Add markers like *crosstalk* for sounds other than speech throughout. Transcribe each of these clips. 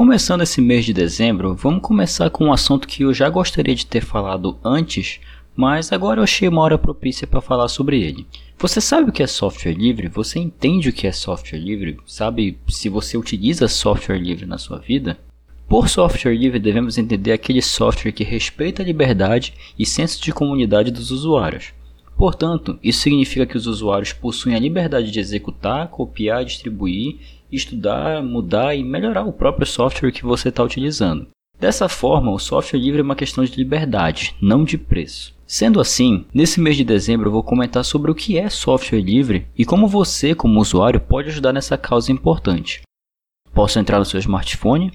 Começando esse mês de dezembro, vamos começar com um assunto que eu já gostaria de ter falado antes, mas agora eu achei uma hora propícia para falar sobre ele. Você sabe o que é software livre? Você entende o que é software livre? Sabe se você utiliza software livre na sua vida? Por software livre, devemos entender aquele software que respeita a liberdade e senso de comunidade dos usuários. Portanto, isso significa que os usuários possuem a liberdade de executar, copiar, distribuir, estudar, mudar e melhorar o próprio software que você está utilizando. Dessa forma, o software livre é uma questão de liberdade, não de preço. Sendo assim, nesse mês de dezembro eu vou comentar sobre o que é software livre e como você, como usuário, pode ajudar nessa causa importante. Posso entrar no seu smartphone?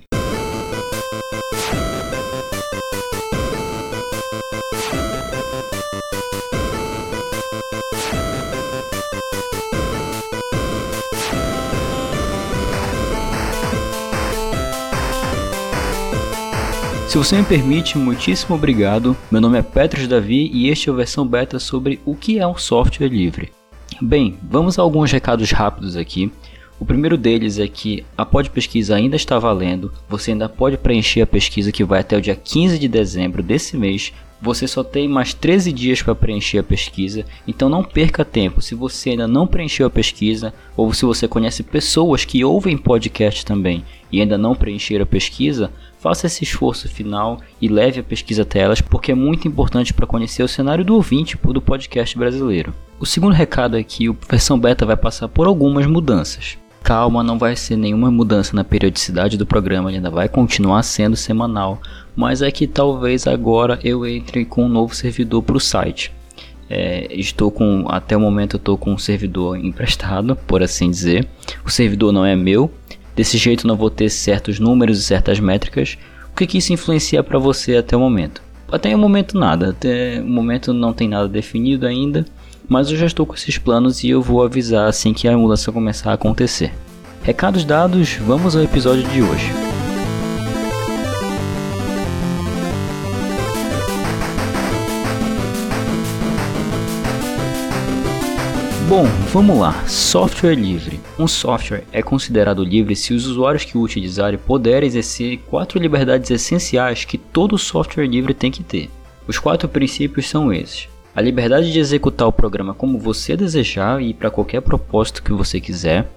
Se você me permite, muitíssimo obrigado. Meu nome é Petros Davi e este é a versão beta sobre o que é um software livre. Bem, vamos a alguns recados rápidos aqui. O primeiro deles é que a Pod Pesquisa ainda está valendo, você ainda pode preencher a pesquisa que vai até o dia 15 de dezembro desse mês. Você só tem mais 13 dias para preencher a pesquisa, então não perca tempo. Se você ainda não preencheu a pesquisa, ou se você conhece pessoas que ouvem podcast também e ainda não preencheram a pesquisa, faça esse esforço final e leve a pesquisa até elas, porque é muito importante para conhecer o cenário do ouvinte do podcast brasileiro. O segundo recado é que a versão beta vai passar por algumas mudanças. Calma, não vai ser nenhuma mudança na periodicidade do programa, ele ainda vai continuar sendo semanal, mas é que talvez agora eu entre com um novo servidor para o site. É, estou com até o momento eu estou com um servidor emprestado, por assim dizer. O servidor não é meu, Desse jeito não vou ter certos números e certas métricas. O que, que isso influencia para você até o momento? Até o momento nada, até o momento não tem nada definido ainda, mas eu já estou com esses planos e eu vou avisar assim que a mudança começar a acontecer. Recados dados, vamos ao episódio de hoje. Bom, vamos lá. Software livre. Um software é considerado livre se os usuários que o utilizarem puderem exercer quatro liberdades essenciais que todo software livre tem que ter. Os quatro princípios são esses: a liberdade de executar o programa como você desejar e para qualquer propósito que você quiser,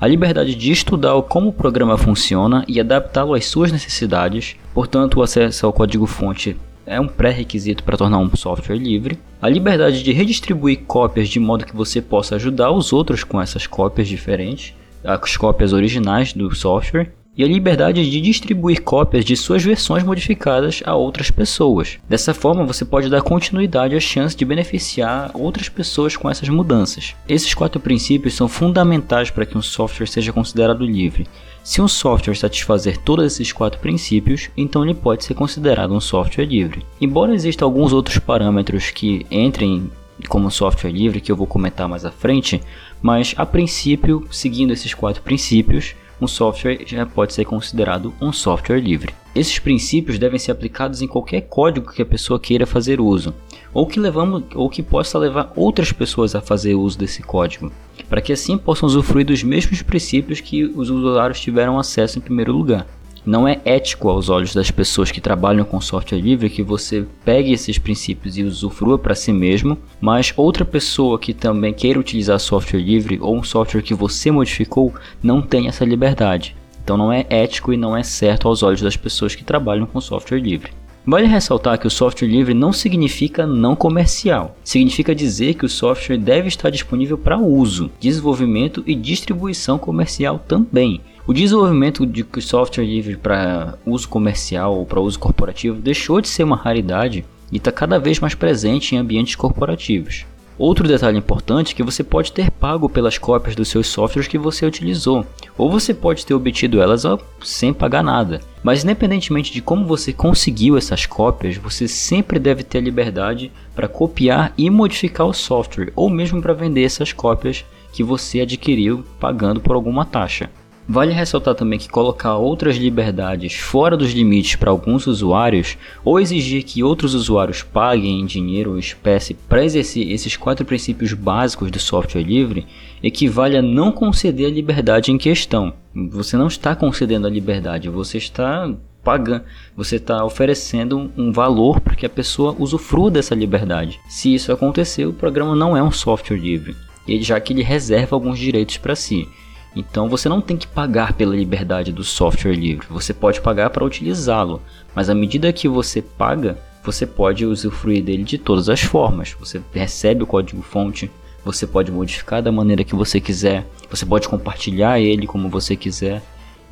a liberdade de estudar como o programa funciona e adaptá-lo às suas necessidades, portanto, o acesso ao código-fonte é um pré-requisito para tornar um software livre. A liberdade de redistribuir cópias de modo que você possa ajudar os outros com essas cópias diferentes, as cópias originais do software e a liberdade de distribuir cópias de suas versões modificadas a outras pessoas. Dessa forma, você pode dar continuidade à chance de beneficiar outras pessoas com essas mudanças. Esses quatro princípios são fundamentais para que um software seja considerado livre. Se um software satisfazer todos esses quatro princípios, então ele pode ser considerado um software livre. Embora existam alguns outros parâmetros que entrem como software livre que eu vou comentar mais à frente, mas a princípio, seguindo esses quatro princípios, um software já pode ser considerado um software livre. Esses princípios devem ser aplicados em qualquer código que a pessoa queira fazer uso, ou que, levamos, ou que possa levar outras pessoas a fazer uso desse código, para que assim possam usufruir dos mesmos princípios que os usuários tiveram acesso em primeiro lugar. Não é ético aos olhos das pessoas que trabalham com software livre que você pegue esses princípios e usufrua para si mesmo, mas outra pessoa que também queira utilizar software livre ou um software que você modificou não tem essa liberdade. Então não é ético e não é certo aos olhos das pessoas que trabalham com software livre. Vale ressaltar que o software livre não significa não comercial. Significa dizer que o software deve estar disponível para uso, desenvolvimento e distribuição comercial também. O desenvolvimento de software livre para uso comercial ou para uso corporativo deixou de ser uma raridade e está cada vez mais presente em ambientes corporativos. Outro detalhe importante é que você pode ter pago pelas cópias dos seus softwares que você utilizou, ou você pode ter obtido elas sem pagar nada. Mas independentemente de como você conseguiu essas cópias, você sempre deve ter a liberdade para copiar e modificar o software, ou mesmo para vender essas cópias que você adquiriu pagando por alguma taxa. Vale ressaltar também que colocar outras liberdades fora dos limites para alguns usuários ou exigir que outros usuários paguem em dinheiro ou espécie para exercer esses quatro princípios básicos do software livre equivale a não conceder a liberdade em questão. Você não está concedendo a liberdade, você está pagando, você está oferecendo um valor para que a pessoa usufrua dessa liberdade. Se isso acontecer, o programa não é um software livre, já que ele reserva alguns direitos para si. Então você não tem que pagar pela liberdade do software livre, você pode pagar para utilizá-lo, mas à medida que você paga, você pode usufruir dele de todas as formas. Você recebe o código-fonte, você pode modificar da maneira que você quiser, você pode compartilhar ele como você quiser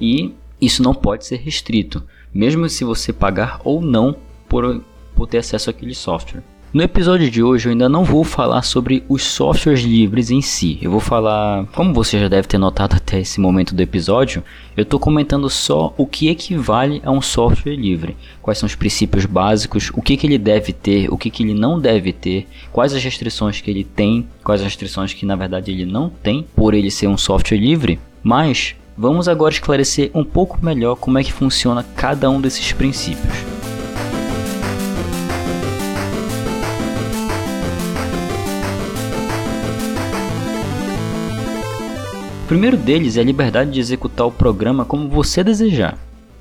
e isso não pode ser restrito, mesmo se você pagar ou não por, por ter acesso àquele software. No episódio de hoje eu ainda não vou falar sobre os softwares livres em si. Eu vou falar, como você já deve ter notado até esse momento do episódio, eu estou comentando só o que equivale a um software livre. Quais são os princípios básicos, o que, que ele deve ter, o que, que ele não deve ter, quais as restrições que ele tem, quais as restrições que na verdade ele não tem por ele ser um software livre. Mas vamos agora esclarecer um pouco melhor como é que funciona cada um desses princípios. Primeiro deles é a liberdade de executar o programa como você desejar.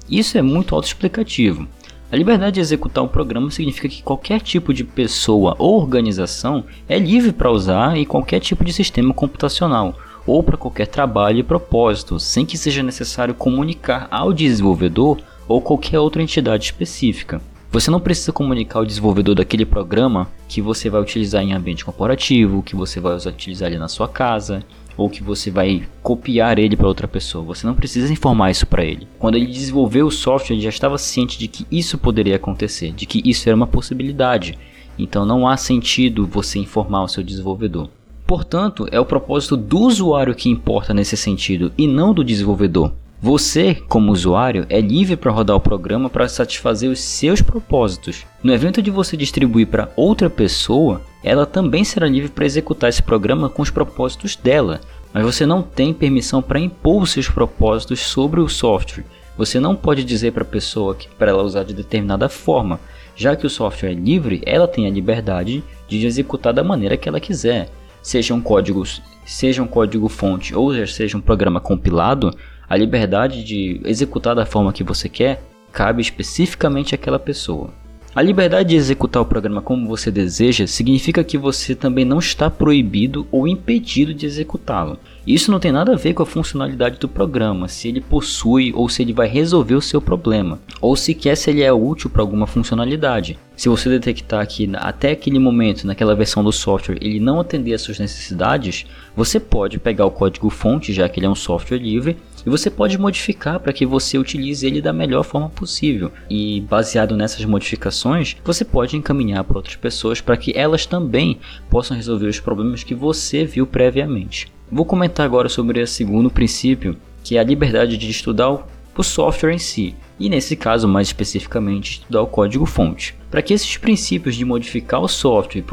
Isso é muito autoexplicativo. A liberdade de executar o programa significa que qualquer tipo de pessoa ou organização é livre para usar em qualquer tipo de sistema computacional ou para qualquer trabalho e propósito, sem que seja necessário comunicar ao desenvolvedor ou qualquer outra entidade específica. Você não precisa comunicar ao desenvolvedor daquele programa que você vai utilizar em ambiente corporativo, que você vai utilizar ali na sua casa, ou que você vai copiar ele para outra pessoa. Você não precisa informar isso para ele. Quando ele desenvolveu o software, ele já estava ciente de que isso poderia acontecer, de que isso era uma possibilidade. Então não há sentido você informar o seu desenvolvedor. Portanto, é o propósito do usuário que importa nesse sentido e não do desenvolvedor. Você, como usuário, é livre para rodar o programa para satisfazer os seus propósitos. No evento de você distribuir para outra pessoa, ela também será livre para executar esse programa com os propósitos dela, mas você não tem permissão para impor seus propósitos sobre o software. Você não pode dizer para a pessoa que para ela usar de determinada forma, já que o software é livre, ela tem a liberdade de executar da maneira que ela quiser. Seja um código, seja um código fonte ou seja um programa compilado, a liberdade de executar da forma que você quer cabe especificamente àquela pessoa. A liberdade de executar o programa como você deseja significa que você também não está proibido ou impedido de executá-lo. Isso não tem nada a ver com a funcionalidade do programa, se ele possui ou se ele vai resolver o seu problema, ou sequer se ele é útil para alguma funcionalidade. Se você detectar que até aquele momento, naquela versão do software, ele não atender às suas necessidades, você pode pegar o código fonte, já que ele é um software livre, e você pode modificar para que você utilize ele da melhor forma possível. E baseado nessas modificações, você pode encaminhar para outras pessoas para que elas também possam resolver os problemas que você viu previamente. Vou comentar agora sobre o segundo princípio, que é a liberdade de estudar o software em si, e nesse caso mais especificamente estudar o código-fonte. Para que esses princípios de modificar o software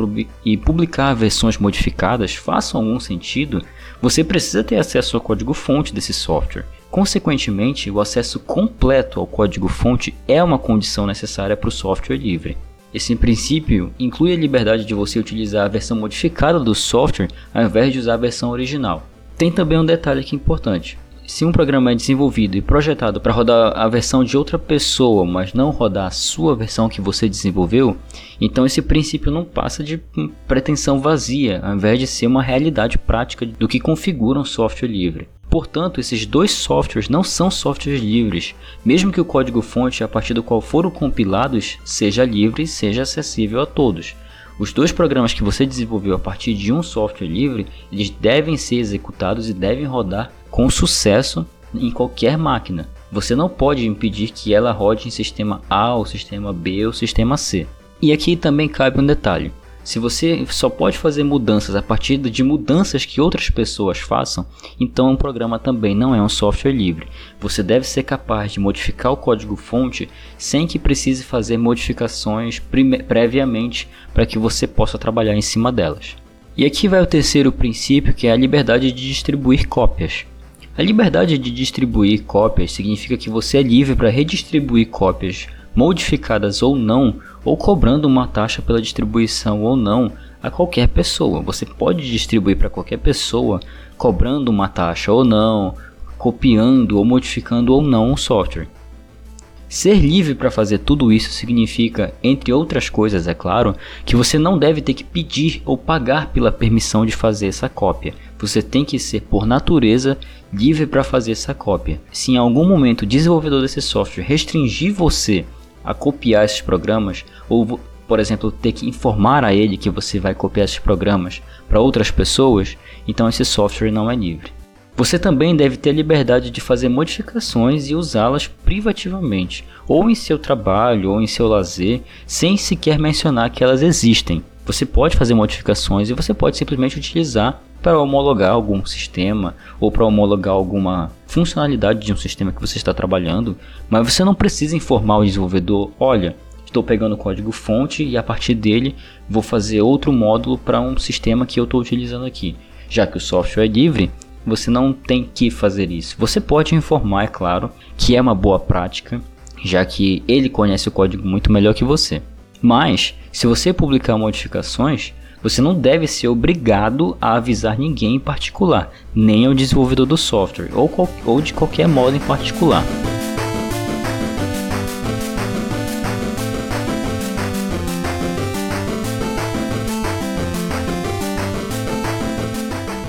e publicar versões modificadas façam algum sentido, você precisa ter acesso ao código-fonte desse software. Consequentemente, o acesso completo ao código-fonte é uma condição necessária para o software livre. Esse princípio inclui a liberdade de você utilizar a versão modificada do software ao invés de usar a versão original. Tem também um detalhe aqui importante. Se um programa é desenvolvido e projetado para rodar a versão de outra pessoa, mas não rodar a sua versão que você desenvolveu, então esse princípio não passa de pretensão vazia, ao invés de ser uma realidade prática do que configura um software livre. Portanto, esses dois softwares não são softwares livres, mesmo que o código-fonte a partir do qual foram compilados seja livre e seja acessível a todos. Os dois programas que você desenvolveu a partir de um software livre, eles devem ser executados e devem rodar com sucesso em qualquer máquina. Você não pode impedir que ela rode em sistema A, ou sistema B ou sistema C. E aqui também cabe um detalhe. Se você só pode fazer mudanças a partir de mudanças que outras pessoas façam, então o programa também não é um software livre. Você deve ser capaz de modificar o código-fonte sem que precise fazer modificações previamente para que você possa trabalhar em cima delas. E aqui vai o terceiro princípio, que é a liberdade de distribuir cópias. A liberdade de distribuir cópias significa que você é livre para redistribuir cópias modificadas ou não ou cobrando uma taxa pela distribuição ou não a qualquer pessoa. Você pode distribuir para qualquer pessoa cobrando uma taxa ou não, copiando ou modificando ou não um software. Ser livre para fazer tudo isso significa, entre outras coisas, é claro, que você não deve ter que pedir ou pagar pela permissão de fazer essa cópia. Você tem que ser, por natureza, livre para fazer essa cópia. Se em algum momento o desenvolvedor desse software restringir você a copiar esses programas, ou por exemplo, ter que informar a ele que você vai copiar esses programas para outras pessoas, então esse software não é livre. Você também deve ter a liberdade de fazer modificações e usá-las privativamente, ou em seu trabalho ou em seu lazer, sem sequer mencionar que elas existem. Você pode fazer modificações e você pode simplesmente utilizar para homologar algum sistema ou para homologar alguma funcionalidade de um sistema que você está trabalhando, mas você não precisa informar o desenvolvedor: olha, estou pegando o código fonte e a partir dele vou fazer outro módulo para um sistema que eu estou utilizando aqui. Já que o software é livre, você não tem que fazer isso. Você pode informar, é claro, que é uma boa prática, já que ele conhece o código muito melhor que você. Mas, se você publicar modificações, você não deve ser obrigado a avisar ninguém em particular, nem ao desenvolvedor do software ou, ou de qualquer modo em particular.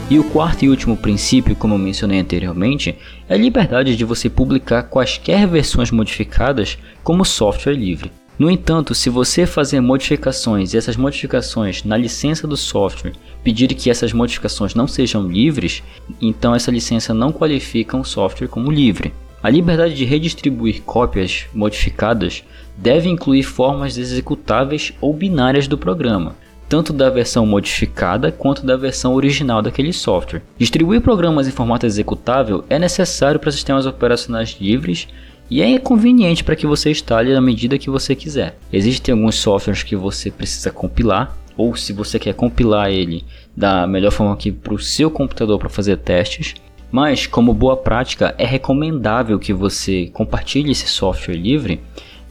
E o quarto e último princípio, como eu mencionei anteriormente, é a liberdade de você publicar quaisquer versões modificadas como software livre. No entanto, se você fazer modificações e essas modificações na licença do software pedir que essas modificações não sejam livres, então essa licença não qualifica um software como livre. A liberdade de redistribuir cópias modificadas deve incluir formas executáveis ou binárias do programa, tanto da versão modificada quanto da versão original daquele software. Distribuir programas em formato executável é necessário para sistemas operacionais livres e é conveniente para que você instale na medida que você quiser. Existem alguns softwares que você precisa compilar, ou se você quer compilar ele da melhor forma aqui para o seu computador para fazer testes. Mas, como boa prática, é recomendável que você compartilhe esse software livre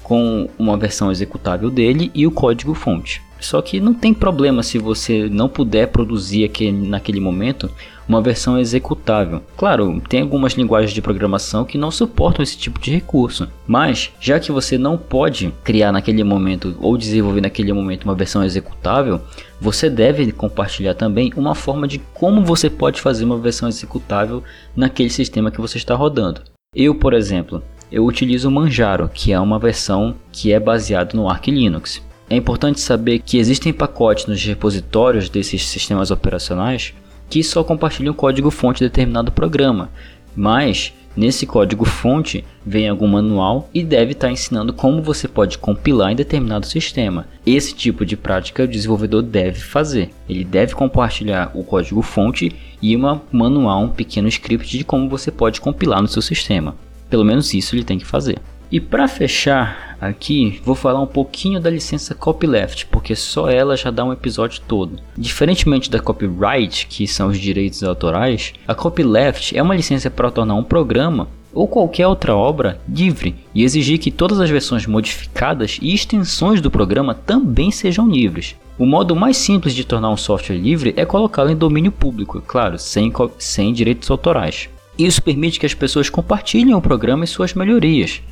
com uma versão executável dele e o código fonte. Só que não tem problema se você não puder produzir aquele, naquele momento uma versão executável. Claro, tem algumas linguagens de programação que não suportam esse tipo de recurso, mas já que você não pode criar naquele momento ou desenvolver naquele momento uma versão executável, você deve compartilhar também uma forma de como você pode fazer uma versão executável naquele sistema que você está rodando. Eu, por exemplo, eu utilizo o Manjaro, que é uma versão que é baseada no Arch Linux. É importante saber que existem pacotes nos repositórios desses sistemas operacionais que só compartilham o código-fonte de determinado programa, mas nesse código-fonte vem algum manual e deve estar ensinando como você pode compilar em determinado sistema. Esse tipo de prática o desenvolvedor deve fazer. Ele deve compartilhar o código-fonte e um manual, um pequeno script de como você pode compilar no seu sistema. Pelo menos isso ele tem que fazer. E para fechar aqui, vou falar um pouquinho da licença copyleft, porque só ela já dá um episódio todo. Diferentemente da copyright, que são os direitos autorais, a copyleft é uma licença para tornar um programa ou qualquer outra obra livre e exigir que todas as versões modificadas e extensões do programa também sejam livres. O modo mais simples de tornar um software livre é colocá-lo em domínio público, claro, sem, sem direitos autorais. Isso permite que as pessoas compartilhem o programa e suas melhorias.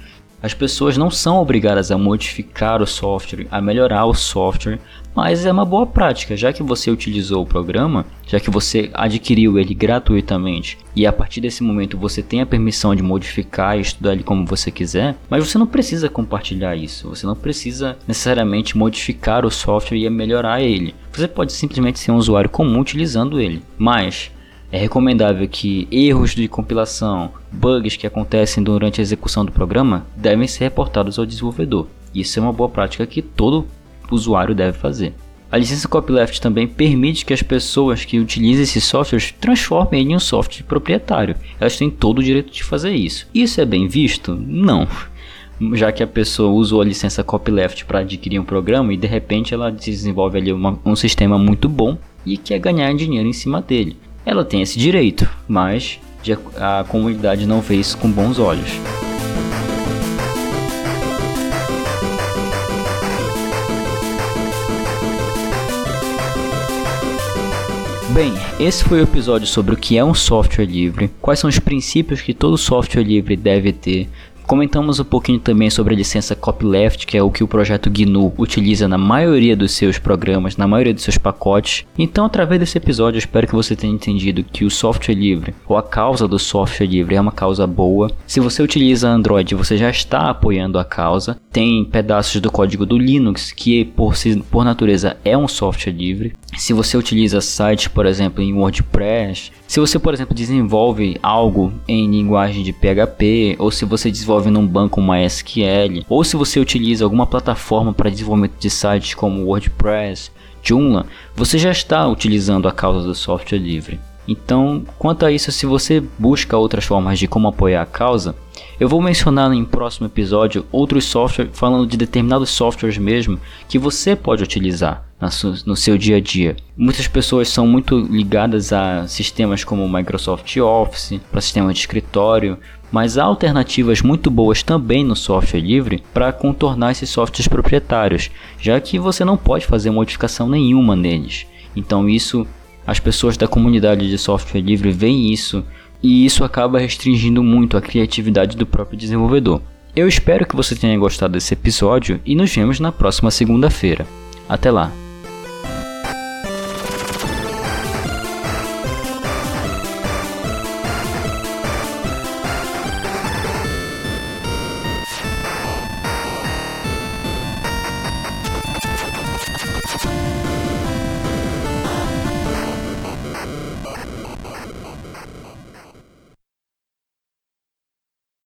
As pessoas não são obrigadas a modificar o software, a melhorar o software, mas é uma boa prática, já que você utilizou o programa, já que você adquiriu ele gratuitamente e a partir desse momento você tem a permissão de modificar e estudar ele como você quiser, mas você não precisa compartilhar isso, você não precisa necessariamente modificar o software e melhorar ele. Você pode simplesmente ser um usuário comum utilizando ele. Mas é recomendável que erros de compilação, bugs que acontecem durante a execução do programa devem ser reportados ao desenvolvedor. Isso é uma boa prática que todo usuário deve fazer. A licença copyleft também permite que as pessoas que utilizem esses softwares transformem ele em um software proprietário. Elas têm todo o direito de fazer isso. Isso é bem visto? Não. *laughs* Já que a pessoa usou a licença copyleft para adquirir um programa e de repente ela desenvolve ali uma, um sistema muito bom e quer ganhar dinheiro em cima dele. Ela tem esse direito, mas a comunidade não vê isso com bons olhos. Bem, esse foi o episódio sobre o que é um software livre, quais são os princípios que todo software livre deve ter, Comentamos um pouquinho também sobre a licença copyleft, que é o que o projeto GNU utiliza na maioria dos seus programas, na maioria dos seus pacotes. Então, através desse episódio, espero que você tenha entendido que o software livre, ou a causa do software livre, é uma causa boa. Se você utiliza Android, você já está apoiando a causa. Tem pedaços do código do Linux, que por, por natureza é um software livre. Se você utiliza sites, por exemplo, em WordPress, se você, por exemplo, desenvolve algo em linguagem de PHP, ou se você desenvolve num banco MySQL, ou se você utiliza alguma plataforma para desenvolvimento de sites como WordPress, Joomla, você já está utilizando a causa do software livre. Então, quanto a isso, se você busca outras formas de como apoiar a causa, eu vou mencionar em próximo episódio outros softwares, falando de determinados softwares mesmo, que você pode utilizar no seu dia a dia. Muitas pessoas são muito ligadas a sistemas como o Microsoft Office, para sistemas de escritório, mas há alternativas muito boas também no software livre para contornar esses softwares proprietários, já que você não pode fazer modificação nenhuma neles. Então isso as pessoas da comunidade de software livre veem isso e isso acaba restringindo muito a criatividade do próprio desenvolvedor. Eu espero que você tenha gostado desse episódio e nos vemos na próxima segunda-feira. Até lá!